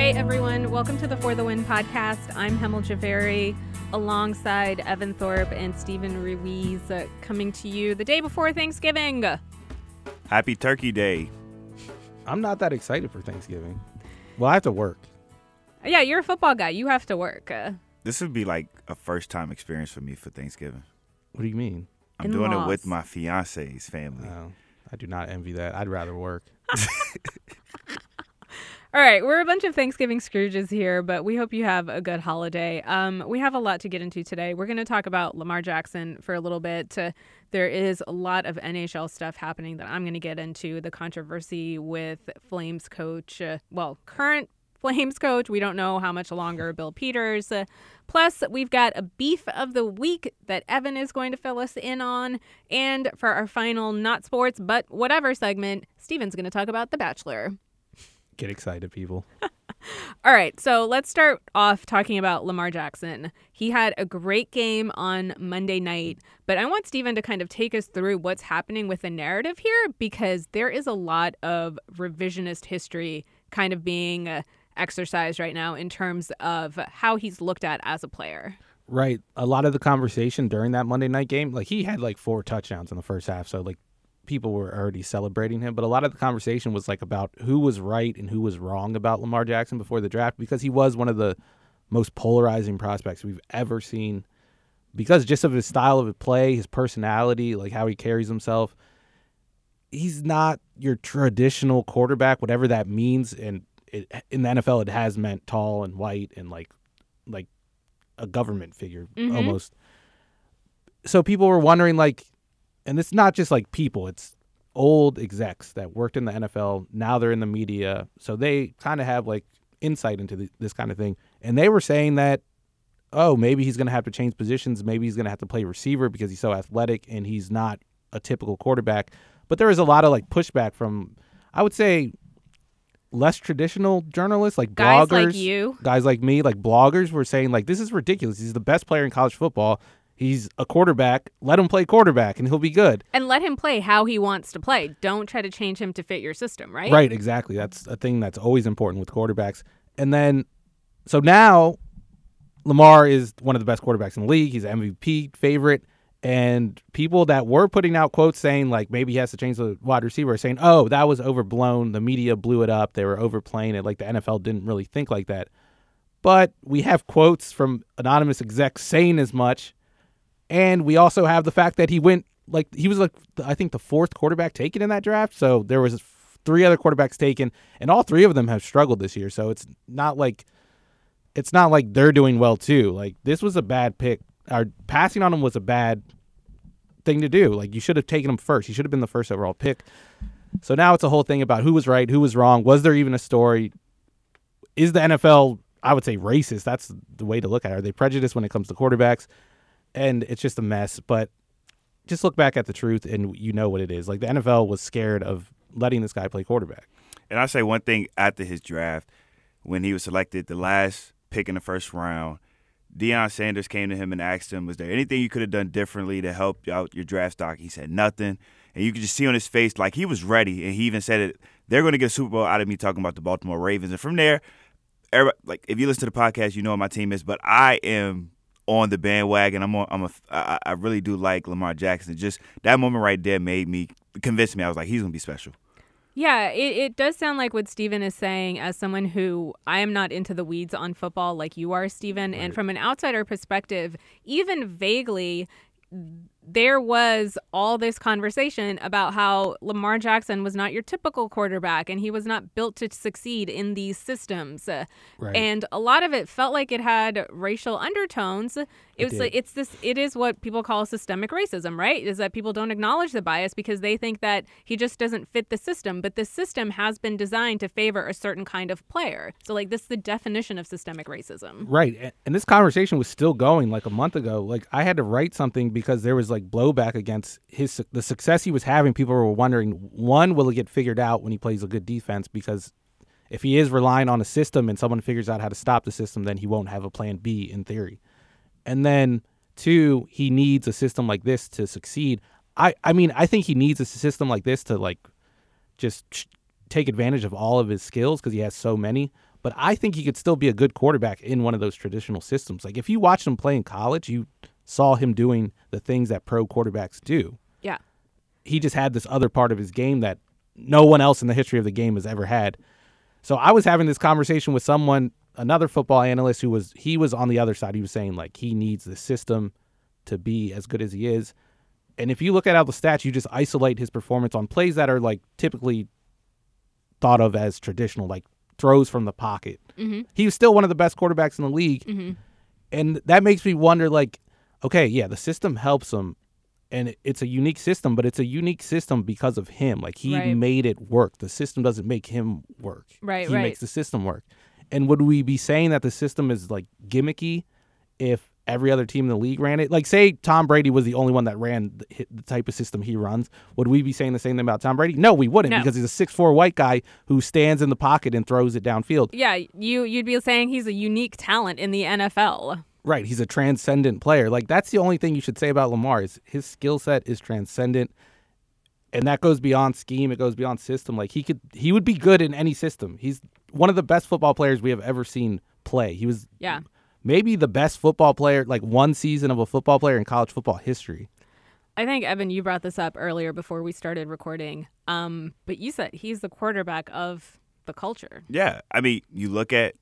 Hey everyone, welcome to the For the Win podcast. I'm Hemal Jhaveri alongside Evan Thorpe and Steven Ruiz uh, coming to you the day before Thanksgiving. Happy Turkey Day. I'm not that excited for Thanksgiving. Well, I have to work. Yeah, you're a football guy. You have to work. Uh, This would be like a first time experience for me for Thanksgiving. What do you mean? I'm doing it with my fiance's family. Oh, I do not envy that. I'd rather work. All right, we're a bunch of Thanksgiving Scrooges here, but we hope you have a good holiday. Um, we have a lot to get into today. We're going to talk about Lamar Jackson for a little bit. Uh, there is a lot of NHL stuff happening that I'm going to get into. The controversy with Flames coach, uh, well, current Flames coach. We don't know how much longer, Bill Peters. Uh, plus, we've got a beef of the week that Evan is going to fill us in on. And for our final, not sports, but whatever segment, Steven's going to talk about The Bachelor. Get excited, people. All right, so let's start off talking about Lamar Jackson. He had a great game on Monday night, but I want Steven to kind of take us through what's happening with the narrative here because there is a lot of revisionist history kind of being uh, exercised right now in terms of how he's looked at as a player. Right. A lot of the conversation during that Monday night game, like he had like four touchdowns in the first half, so like people were already celebrating him. But a lot of the conversation was like about who was right and who was wrong about Lamar Jackson before the draft because he was one of the most polarizing prospects we've ever seen because just of his style of play, his personality, like how he carries himself. He's not your traditional quarterback, whatever that means. And it, in the NFL, it has meant tall and white and like like a government figure Mhm. almost. So people were wondering, like, and it's not just like people; it's old execs that worked in the NFL. Now they're in the media, so they kind of have like insight into the, this kind of thing. And they were saying that, oh, maybe he's going to have to change positions. Maybe he's going to have to play receiver because he's so athletic and he's not a typical quarterback. But there was a lot of like pushback from, I would say, less traditional journalists like Guys bloggers like you. guys like me, like bloggers, were saying like this is ridiculous. He's the best player in college football. He's a quarterback. Let him play quarterback, and he'll be good. And let him play how he wants to play. Don't try to change him to fit your system, right? Right, exactly. That's a thing that's always important with quarterbacks. And then, so now, Lamar is one of the best quarterbacks in the league. He's an MVP favorite. And people that were putting out quotes saying like maybe he has to change the wide receiver are saying, oh, that was overblown. The media blew it up. They were overplaying it. Like the NFL didn't really think like that. But we have quotes from anonymous execs saying as much. And we also have the fact that he went like he was like I think the fourth quarterback taken in that draft. So there was three other quarterbacks taken, and all three of them have struggled this year. So it's not like it's not like they're doing well too. Like this was a bad pick. Our passing on him was a bad thing to do. Like you should have taken him first. He should have been the first overall pick. So now it's a whole thing about who was right, who was wrong. Was there even a story? Is the NFL, I would say, racist? That's the way to look at it. Are they prejudiced when it comes to quarterbacks? And it's just a mess. But just look back at the truth and you know what it is. Like the NFL was scared of letting this guy play quarterback. And I say one thing after his draft, when he was selected, the last pick in the first round, Deion Sanders came to him and asked him, "Was there anything you could have done differently to help out your draft stock?" He said nothing, and you could just see on his face like he was ready, and he even said it. They're going to get a Super Bowl out of me talking about the Baltimore Ravens, and from there, like if you listen to the podcast, you know what my team is. But I am on the bandwagon. I'm on. I'm a. I, I really do like Lamar Jackson. Just that moment right there made me convinced me. I was like, he's gonna be special. Yeah, it, it does sound like what Steven is saying as someone who I am not into the weeds on football like you are, Steven. And from an outsider perspective, even vaguely, there was all this conversation about how Lamar Jackson was not your typical quarterback and he was not built to succeed in these systems. Right. And a lot of it felt like it had racial undertones. It, was did. like it's this it is what people call systemic racism, right? Is that people don't acknowledge the bias because they think that he just doesn't fit the system, but the system has been designed to favor a certain kind of player. So like this is the definition of systemic racism. Right. And this conversation was still going like a month ago. Like I had to write something because there was like blowback against his the success he was having. People were wondering, one, will it get figured out when he plays a good defense? Because if he is relying on a system and someone figures out how to stop the system, then he won't have a plan B in theory. And then two, he needs a system like this to succeed. I I mean, I think he needs a system like this to like just take advantage of all of his skills because he has so many. but I think he could still be a good quarterback in one of those traditional systems. Like if you watch him play in college, you saw him doing the things that pro quarterbacks do. Yeah. He just had this other part of his game that no one else in the history of the game has ever had. So I was having this conversation with someone, another football analyst who was he was on the other side. He was saying like he needs the system to be as good as he is. And if you look at all the stats, you just isolate his performance on plays that are like typically thought of as traditional, like throws from the pocket. Mm-hmm. He was still one of the best quarterbacks in the league. Mm-hmm. And that makes me wonder like, okay, yeah, the system helps him and it's a unique system, but it's a unique system because of him. Like he Right. made it work. The system doesn't make him work. Right, He right. makes the system work. And would we be saying that the system is like gimmicky if every other team in the league ran it? Like say Tom Brady was the only one that ran the, the type of system he runs. Would we be saying the same thing about Tom Brady? No, we wouldn't No. because he's a six four white guy who stands in the pocket and throws it downfield. Yeah, you you'd be saying he's a unique talent in the NFL. Right, he's a transcendent player. Like that's the only thing you should say about Lamar is his skill set is transcendent, and that goes beyond scheme. It goes beyond system. Like he could, he would be good in any system. He's one of the best football players we have ever seen play. He was Yeah. maybe the best football player, like one season of a football player in college football history. I think Evan, you brought this up earlier before we started recording. Um, but you said he's the quarterback of the culture. Yeah, I mean, you look at,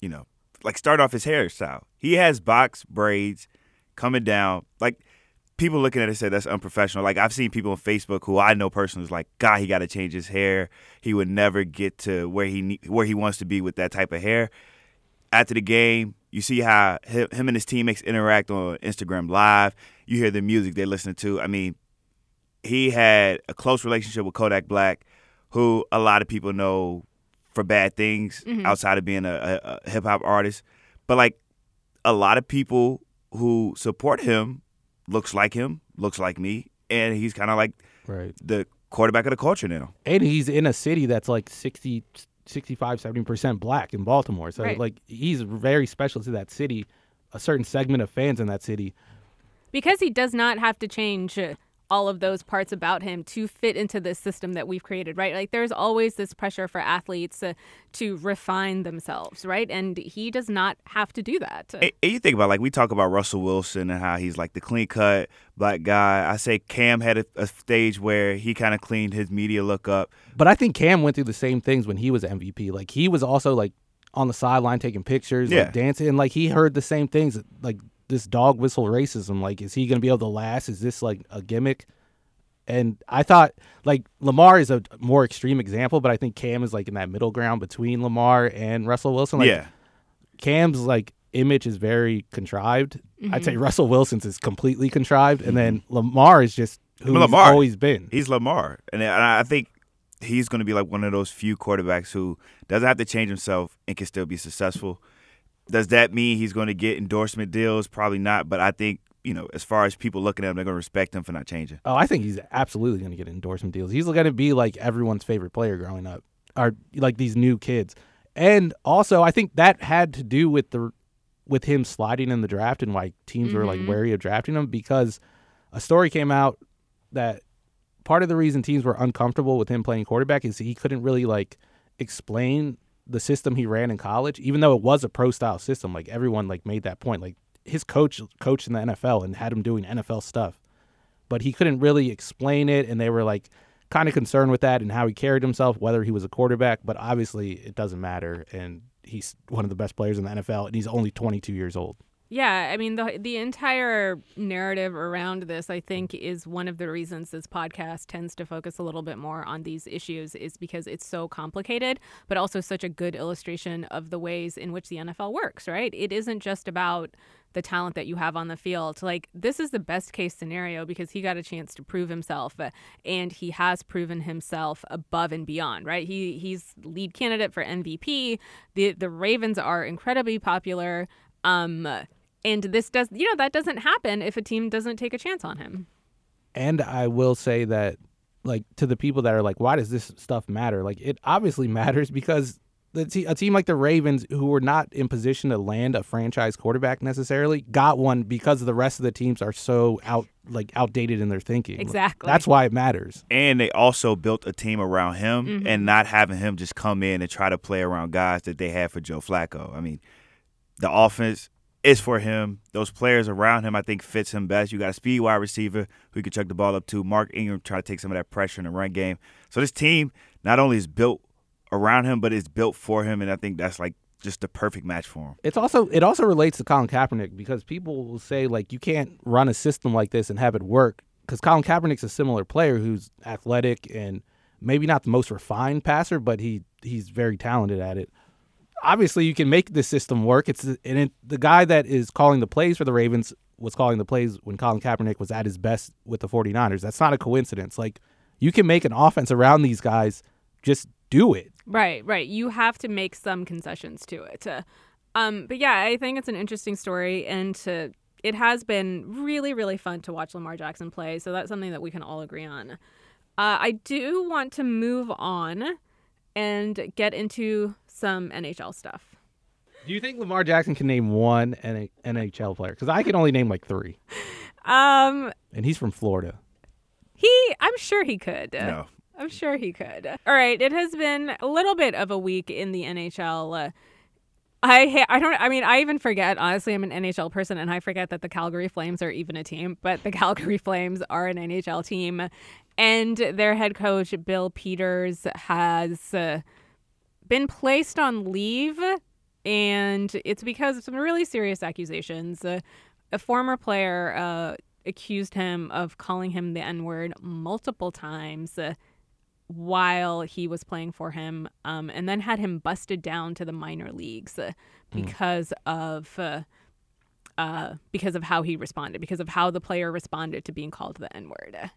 you know, like start off his hairstyle. He has box braids coming down. Like people looking at it say that's unprofessional. Like I've seen people on Facebook who I know personally is like, God, he got to change his hair. He would never get to where he where he wants to be with that type of hair. After the game, you see how him and his teammates interact on Instagram Live. You hear the music they listen to. I mean, he had a close relationship with Kodak Black, who a lot of people know for bad things outside of being a, a, a hip hop artist. But like a lot of people who support him looks like him, looks like me, and he's kind of like Right, the quarterback of the culture now. and he's in a city that's like 60, 65, 70 percent black in Baltimore. So Right. like he's very special to that city. A certain segment of fans in that city Because he does not have to change uh, all of those parts about him to fit into this system that we've created, right? Like there's always this pressure for athletes uh, to refine themselves, right? And he does not have to do that. And, and you think about like we talk about Russell Wilson and how he's like the clean cut black guy. I say Cam had a, a stage where he kind of cleaned his media look up. But I think Cam went through the same things when he was MVP. Like he was also like on the sideline taking pictures, Yeah. like dancing, and like he heard the same things, like this dog whistle racism. Like, is he gonna be able to last? Is this like a gimmick? And I thought like Lamar is a more extreme example, but I think Cam is like in that middle ground between Lamar and Russell Wilson. Like yeah, Cam's like image is very contrived. I'd say mm-hmm. Russell Wilson's is completely contrived, and then mm-hmm. Lamar is just who he's Lamar. always been. he's Lamar, and I I think he's going to be like one of those few quarterbacks who doesn't have to change himself and can still be successful. Does that mean he's going to get endorsement deals? Probably not, but I think you know, as far as people looking at him, they're going to respect him for not changing. Oh, I think he's absolutely going to get endorsement deals. He's going to be like everyone's favorite player growing up, or like these new kids. And also, I think that had to do with the with him sliding in the draft and why teams were like mm-hmm. wary of drafting him because a story came out that part of the reason teams were uncomfortable with him playing quarterback is he couldn't really like explain the system he ran in college, even though it was a pro style system. Like everyone like made that point. Like his coach coached in the NFL and had him doing NFL stuff but he couldn't really explain it and they were like kind of concerned with that and how he carried himself whether he was a quarterback but obviously it doesn't matter and he's one of the best players in the NFL and he's only 22 years old Yeah, I mean the the entire narrative around this, I think, is one of the reasons this podcast tends to focus a little bit more on these issues, is because it's so complicated, but also such a good illustration of the ways in which the NFL works. Right? It isn't just about the talent that you have on the field. Like this is the best case scenario because he got a chance to prove himself, uh, and he has proven himself above and beyond. Right? He he's lead candidate for MVP. the The Ravens are incredibly popular. Um, and this does, you know, that doesn't happen if a team doesn't take a chance on him. and I will say that like to the people that are like why does this stuff matter like it obviously matters because the te- a team like the Ravens, who were not in position to land a franchise quarterback necessarily, got one because the rest of the teams are so out like outdated in their thinking. Exactly. That's why it matters. And they also built a team around him Mhm. and not having him just come in and try to play around guys that they had for Joe Flacco. I mean, the offense is for him. Those players around him, I think, fits him best. You got a speed wide receiver who you can chuck the ball up to. Mark Ingram try to take some of that pressure in the run game. So this team not only is built around him, but it's built for him, and I think that's like just the perfect match for him. It's also it also relates to Colin Kaepernick because people will say like you can't run a system like this and have it work because Colin Kaepernick's a similar player who's athletic and maybe not the most refined passer, but he he's very talented at it. Obviously, you can make this system work. It's and it, the guy that is calling the plays for the Ravens was calling the plays when Colin Kaepernick was at his best with the 49ers. That's not a coincidence. Like you can make an offense around these guys. Just do it. Right, right. You have to make some concessions to it. Uh, um, but yeah, I think it's an interesting story, and to, it has been really, really fun to watch Lamar Jackson play. So that's something that we can all agree on. Uh, I do want to move on and get into some NHL stuff. Do you think Lamar Jackson can name one NHL player? Because I can only name like three, Um, and he's from Florida. he, I'm sure he could. No. I'm sure he could. All right, it has been a little bit of a week in the NHL. Uh, I I don't I mean I even forget honestly I'm an NHL person and I forget that the Calgary Flames are even a team, but the Calgary Flames are an NHL team and their head coach Bill Peters has uh, been placed on leave and it's because of some really serious accusations. Uh, a former player uh, accused him of calling him the N-word multiple times. Uh, while he was playing for him, um, and then had him busted down to the minor leagues uh, because of uh, uh, because of how he responded, because of how the player responded to being called the N word.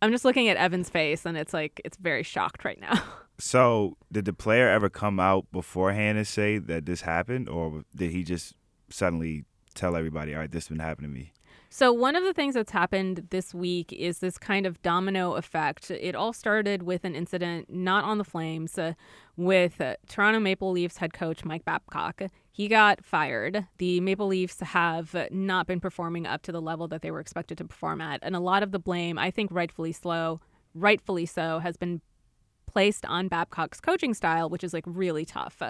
I'm just looking at Evan's face, and it's like it's very shocked right now. So, did the player ever come out beforehand and say that this happened, or did he just suddenly tell everybody, "All right, this has been happening to me"? So, one of the things that's happened this week is this kind of domino effect. It all started with an incident not on the Flames uh, with uh, Toronto Maple Leafs head coach Mike Babcock. He got fired. The Maple Leafs have not been performing up to the level that they were expected to perform at. And a lot of the blame, I think rightfully slow, rightfully so, has been placed on Babcock's coaching style, which is like really tough.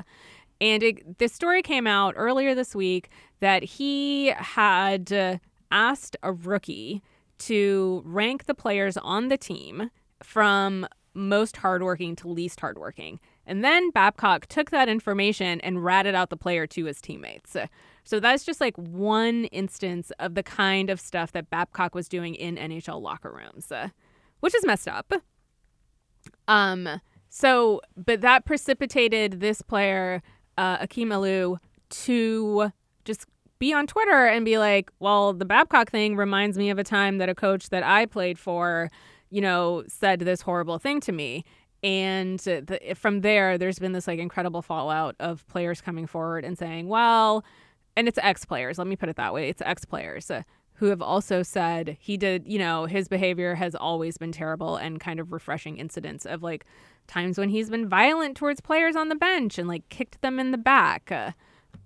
And it, this story came out earlier this week that he had uh, asked a rookie to rank the players on the team from most hardworking to least hardworking. And then Babcock took that information and ratted out the player to his teammates. So that's just like one instance of the kind of stuff that Babcock was doing in NHL locker rooms, which is messed up. Um, so, but that precipitated this player, uh, Akim Aliu, to just be on Twitter and be like, well, the Babcock thing reminds me of a time that a coach that I played for, you know, said this horrible thing to me. And the, from there, there's been this like incredible fallout of players coming forward and saying, well, and it's ex players, let me put it that way. It's ex players uh, who have also said he did, you know, his behavior has always been terrible and kind of refreshing incidents of like times when he's been violent towards players on the bench and like kicked them in the back. Uh,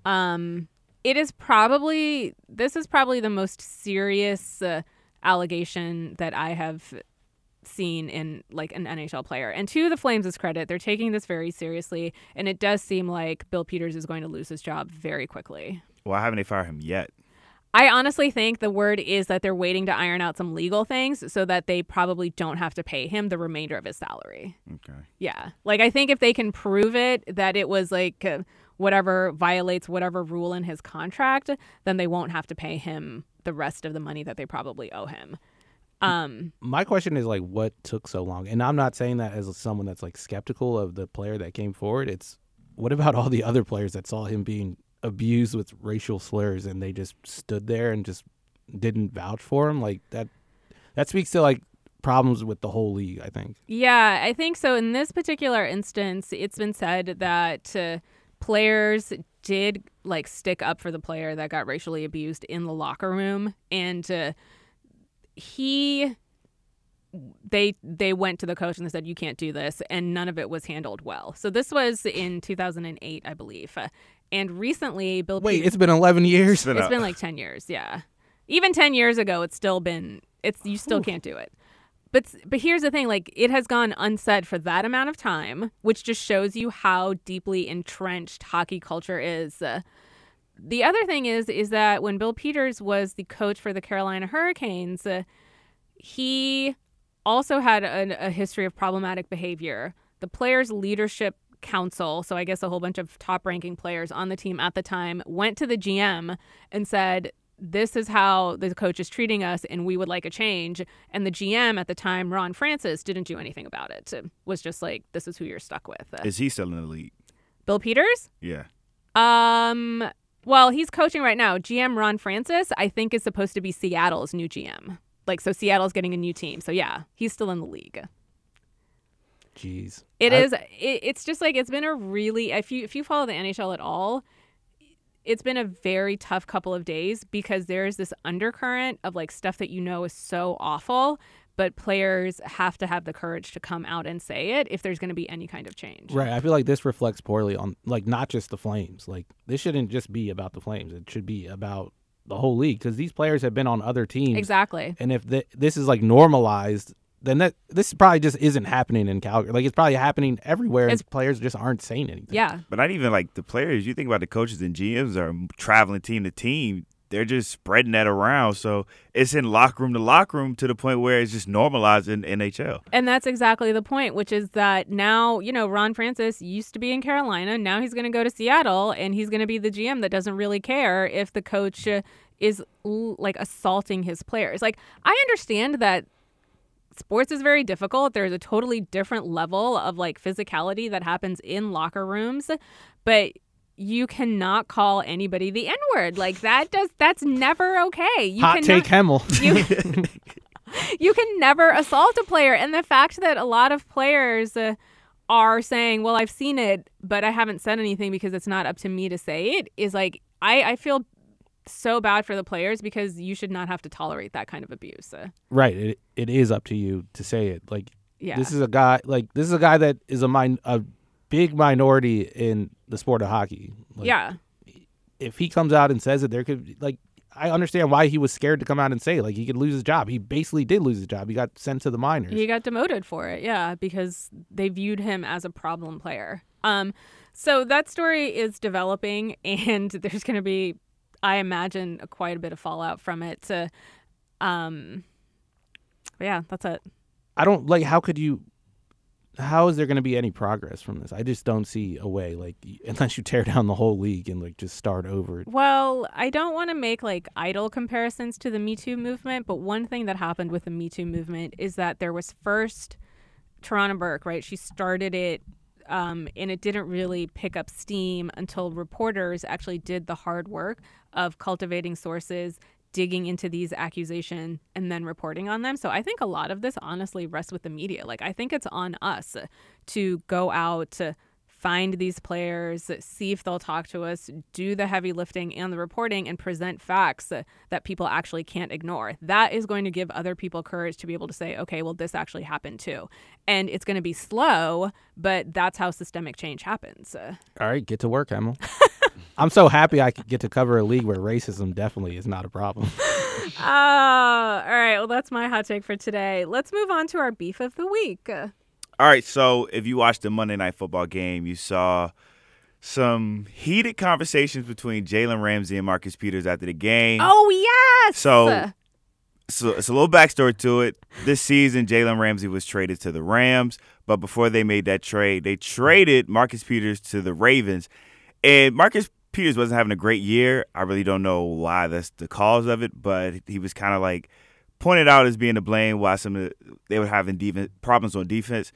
um, it is probably, this is probably the most serious uh, allegation that I have seen in like an NHL player. And to the Flames' credit, they're taking this very seriously, and it does seem like Bill Peters is going to lose his job very quickly. Why haven't they fired him yet? I honestly think the word is that they're waiting to iron out some legal things so that they probably don't have to pay him the remainder of his salary. Okay. Yeah. Like, I think if they can prove it that it was like uh, whatever violates whatever rule in his contract, then they won't have to pay him the rest of the money that they probably owe him. Um, My question is like, what took so long? And I'm not saying that as someone that's like skeptical of the player that came forward. It's what about all the other players that saw him being abused with racial slurs and they just stood there and just didn't vouch for him? Like that. That speaks to like problems with the whole league. I think. Yeah, I think so. In this particular instance, it's been said that uh, players did like stick up for the player that got racially abused in the locker room, and uh, he they they went to the coach and they said you can't do this and none of it was handled well. So this was in 2008, I believe. Uh, and recently Bill Wait, Peters- it's been 11 years. It's been it's a- been like 10 years, yeah. Even 10 years ago it's still been it's you still can't do it. But but here's the thing, like it has gone unsaid for that amount of time, which just shows you how deeply entrenched hockey culture is. Uh, the other thing is is that when Bill Peters was the coach for the Carolina Hurricanes, uh, he also had a, a history of problematic behavior. The players' leadership council, so I guess a whole bunch of top ranking players on the team at the time, went to the GM and said, This is how the coach is treating us, and we would like a change. And the GM at the time, Ron Francis, didn't do anything about it. It was just like, This is who you're stuck with. Is he still in the league? Bill Peters? Yeah. Um, well, he's coaching right now. GM Ron Francis, I think, is supposed to be Seattle's new GM. Like, so Seattle's getting a new team. So yeah, he's still in the league. Jeez. It I- is. It, it's just like it's been a really. If you if you follow the NHL at all, it's been a very tough couple of days because there's this undercurrent of like stuff that you know is so awful, but players have to have the courage to come out and say it if there's going to be any kind of change. Right. I feel like this reflects poorly on like not just the Flames. Like this shouldn't just be about the Flames. It should be about the whole league because these players have been on other teams. Exactly. And if th- this is like normalized, then that this probably just isn't happening in Calgary. Like it's probably happening everywhere, and players just aren't saying anything. Yeah. But not even like the players. You think about the coaches and GMs are traveling team to team. They're just spreading that around. So it's in locker room to locker room to the point where it's just normalized in NHL. And that's exactly the point, which is that now, you know, Ron Francis used to be in Carolina. Now he's going to go to Seattle and he's going to be the GM that doesn't really care if the coach is like assaulting his players. Like, I understand that sports is very difficult. There's a totally different level of like physicality that happens in locker rooms, but you cannot call anybody the N word. Like that does that's never okay. You Hot cannot, take Hemal. you, you can never assault a player and the fact that a lot of players uh, are saying well i've seen it but i haven't said anything because it's not up to me to say it is like i, I feel so bad for the players because you should not have to tolerate that kind of abuse uh, right. It it is up to you to say it. Like yeah this is a guy. Like this is a guy that is a min- a big minority in the sport of hockey. Like, yeah if he comes out and says it, there could like I understand why he was scared to come out and say like he could lose his job. He basically did lose his job. He got sent to the minors. he got demoted for it yeah because they viewed him as a problem player um so that story is developing and there's going to be i imagine quite a bit of fallout from it to um yeah that's it I don't like how could you how is there going to be any progress from this? I just don't see a way like unless you tear down the whole league and like just start over. Well, I don't want to make like idle comparisons to the Me Too movement, but one thing that happened with the Me Too movement is that there was first Tarana Burke, right? She started it um, and it didn't really pick up steam until reporters actually did the hard work of cultivating sources, digging into these accusations, and then reporting on them. So I think a lot of this honestly rests with the media. Like, I think it's on us to go out to find these players, see if they'll talk to us, do the heavy lifting and the reporting, and present facts that people actually can't ignore. That is going to give other people courage to be able to say, okay, well, this actually happened too. And it's going to be slow, but that's how systemic change happens. All right, get to work, Hemal. I'm so happy I could get to cover a league where racism definitely is not a problem. Ah, all right. Well, that's my hot take for today. Let's move on to our beef of the week. All right, so if you watched the Monday Night Football game, you saw some heated conversations between Jalen Ramsey and Marcus Peters after the game. Oh, yes. So- So it's a little backstory to it. This season, Jalen Ramsey was traded to the Rams, but before they made that trade, they traded Marcus Peters to the Ravens. And Marcus Peters wasn't having a great year. I really don't know why that's the cause of it, but he was kind of like pointed out as being to blame why some of the, they were having problems on defense.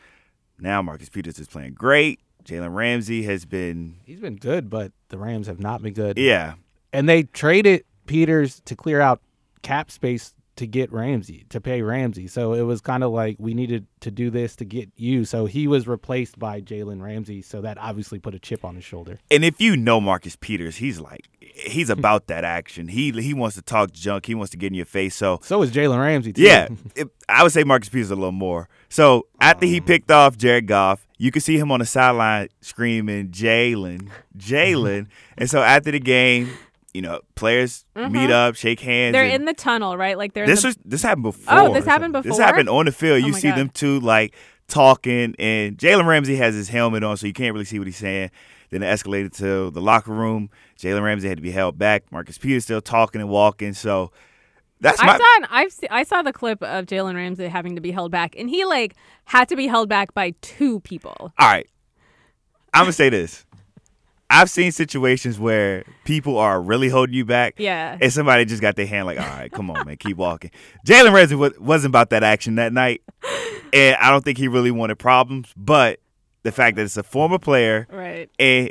Now Marcus Peters is playing great. Jalen Ramsey has been, He's been good, but the Rams have not been good. yeah, And they traded Peters to clear out cap space to get Ramsey to pay Ramsey. So it was kind of like we needed to do this to get you. So he was replaced by Jalen Ramsey. So that obviously put a chip on his shoulder. And if you know Marcus Peters, he's like he's about that action. He he wants to talk junk. He wants to get in your face. So So is Jalen Ramsey. Too. yeah, it, I would say Marcus Peters a little more. So after he oh. picked off Jared Goff, you could see him on the sideline screaming Jalen, Jalen. and so after the game, you know, players meet mm-hmm. up, shake hands. They're in the tunnel, right? Like they're this in was this happened oh, before. Oh, this happened before. This happened on the field. Oh You see God. them two like talking, and Jalen Ramsey has his helmet on, so you can't really see what he's saying. Then it escalated to the locker room. Jalen Ramsey had to be held back. Marcus Peters still talking and walking. So that's I my saw an, I've se- I saw the clip of Jalen Ramsey having to be held back, and he like had to be held back by two people. all right. I'm gonna say this. I've seen situations where people are really holding you back. Yeah. And somebody just got their hand like, all right, come on, man, keep walking. Jalen Ramsey wa- wasn't about that action that night. And I don't think he really wanted problems. But the fact that it's a former player Right. and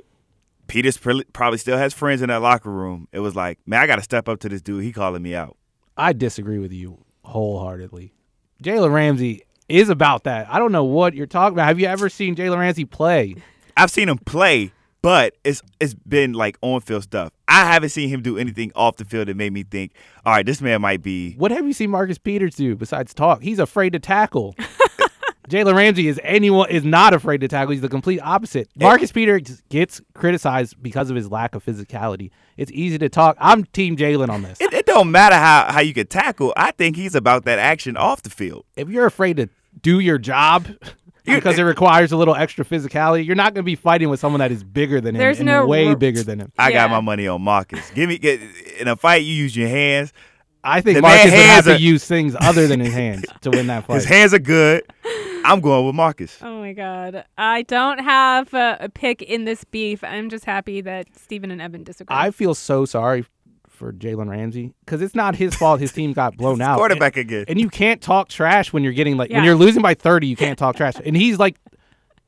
Peters probably still has friends in that locker room, it was like, man, I got to step up to this dude. He calling me out. I disagree with you wholeheartedly. Jalen Ramsey is about that. I don't know what you're talking about. Have you ever seen Jalen Ramsey play? I've seen him play, but it's it's been like on field stuff. I haven't seen him do anything off the field that made me think, all right, this man might be. What have you seen Marcus Peters do besides talk? He's afraid to tackle. Jalen Ramsey is anyone is not afraid to tackle. He's the complete opposite. Marcus Peters gets criticized because of his lack of physicality. It's easy to talk. I'm Team Jalen on this. It, it don't matter how, how you can tackle. I think he's about that action off the field. If you're afraid to do your job because it requires a little extra physicality, you're not going to be fighting with someone that is bigger than him There's and no way ru- bigger than him. I got my money on Marcus. Give me get, in a fight. You use your hands. I think The Marcus would have hands to use things other than his hands to win that fight. His hands are good. I'm going with Marcus. Oh my God. I don't have a, a pick in this beef. I'm just happy that Steven and Evan disagree. I feel so sorry for Jalen Ramsey because it's not his fault. His team got blown out. Quarterback and, again. and you can't talk trash when you're getting like Yeah. when you're losing by 30. You can't talk trash, and he's like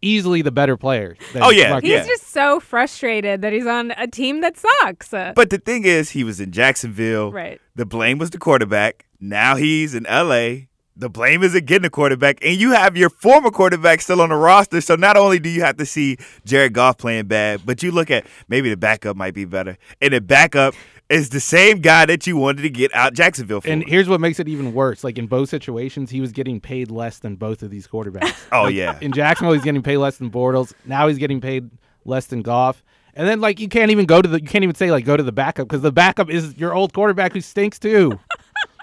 easily the better player. than Oh, yeah, Marcus. He's yeah. just so frustrated that he's on a team that sucks. But the thing is, he was in Jacksonville. right. The blame was the quarterback. Now he's in LA. The blame isn't getting the quarterback, and you have your former quarterback still on the roster. So not only do you have to see Jared Goff playing bad, but you look at maybe the backup might be better, and the backup is the same guy that you wanted to get out Jacksonville for. And here's what makes it even worse. Like in both situations, he was getting paid less than both of these quarterbacks. oh yeah, in Jacksonville, he's getting paid less than Bortles. Now he's getting paid less than Goff. And then like you can't even go to the you can't even say like go to the backup because the backup is your old quarterback who stinks too.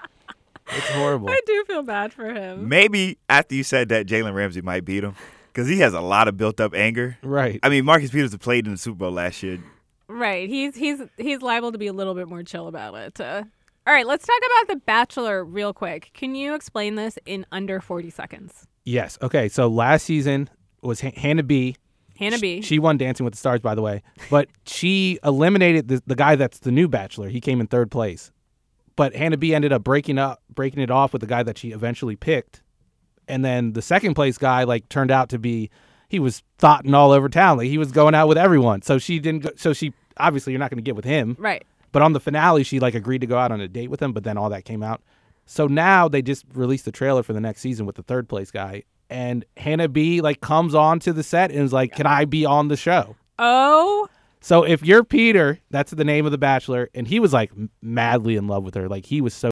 it's horrible. I do feel bad for him. maybe after you said that, Jalen Ramsey might beat him because he has a lot of built-up anger. Right. I mean, Marcus Peters played in the Super Bowl last year. Right. He's he's he's liable to be a little bit more chill about it. Uh, all right, let's talk about The Bachelor real quick. Can you explain this in under 40 seconds? Yes. Okay. So last season was H- Hannah B. Hannah B. She won Dancing with the Stars, by the way, but she eliminated the, the guy that's the new Bachelor. He came in third place, but Hannah B ended up breaking up, breaking it off with the guy that she eventually picked, and then the second place guy like turned out to be he was thoughting all over town, like he was going out with everyone. So she didn't. Go, so she obviously you're not going to get with him, right. but on the finale she like agreed to go out on a date with him, but then all that came out. So now they just released the trailer for the next season with the third place guy. And Hannah B like comes on to the set and is like, "Can I be on the show?" Oh, So if you're Peter, that's the name of the Bachelor, and he was like madly in love with her, like he was so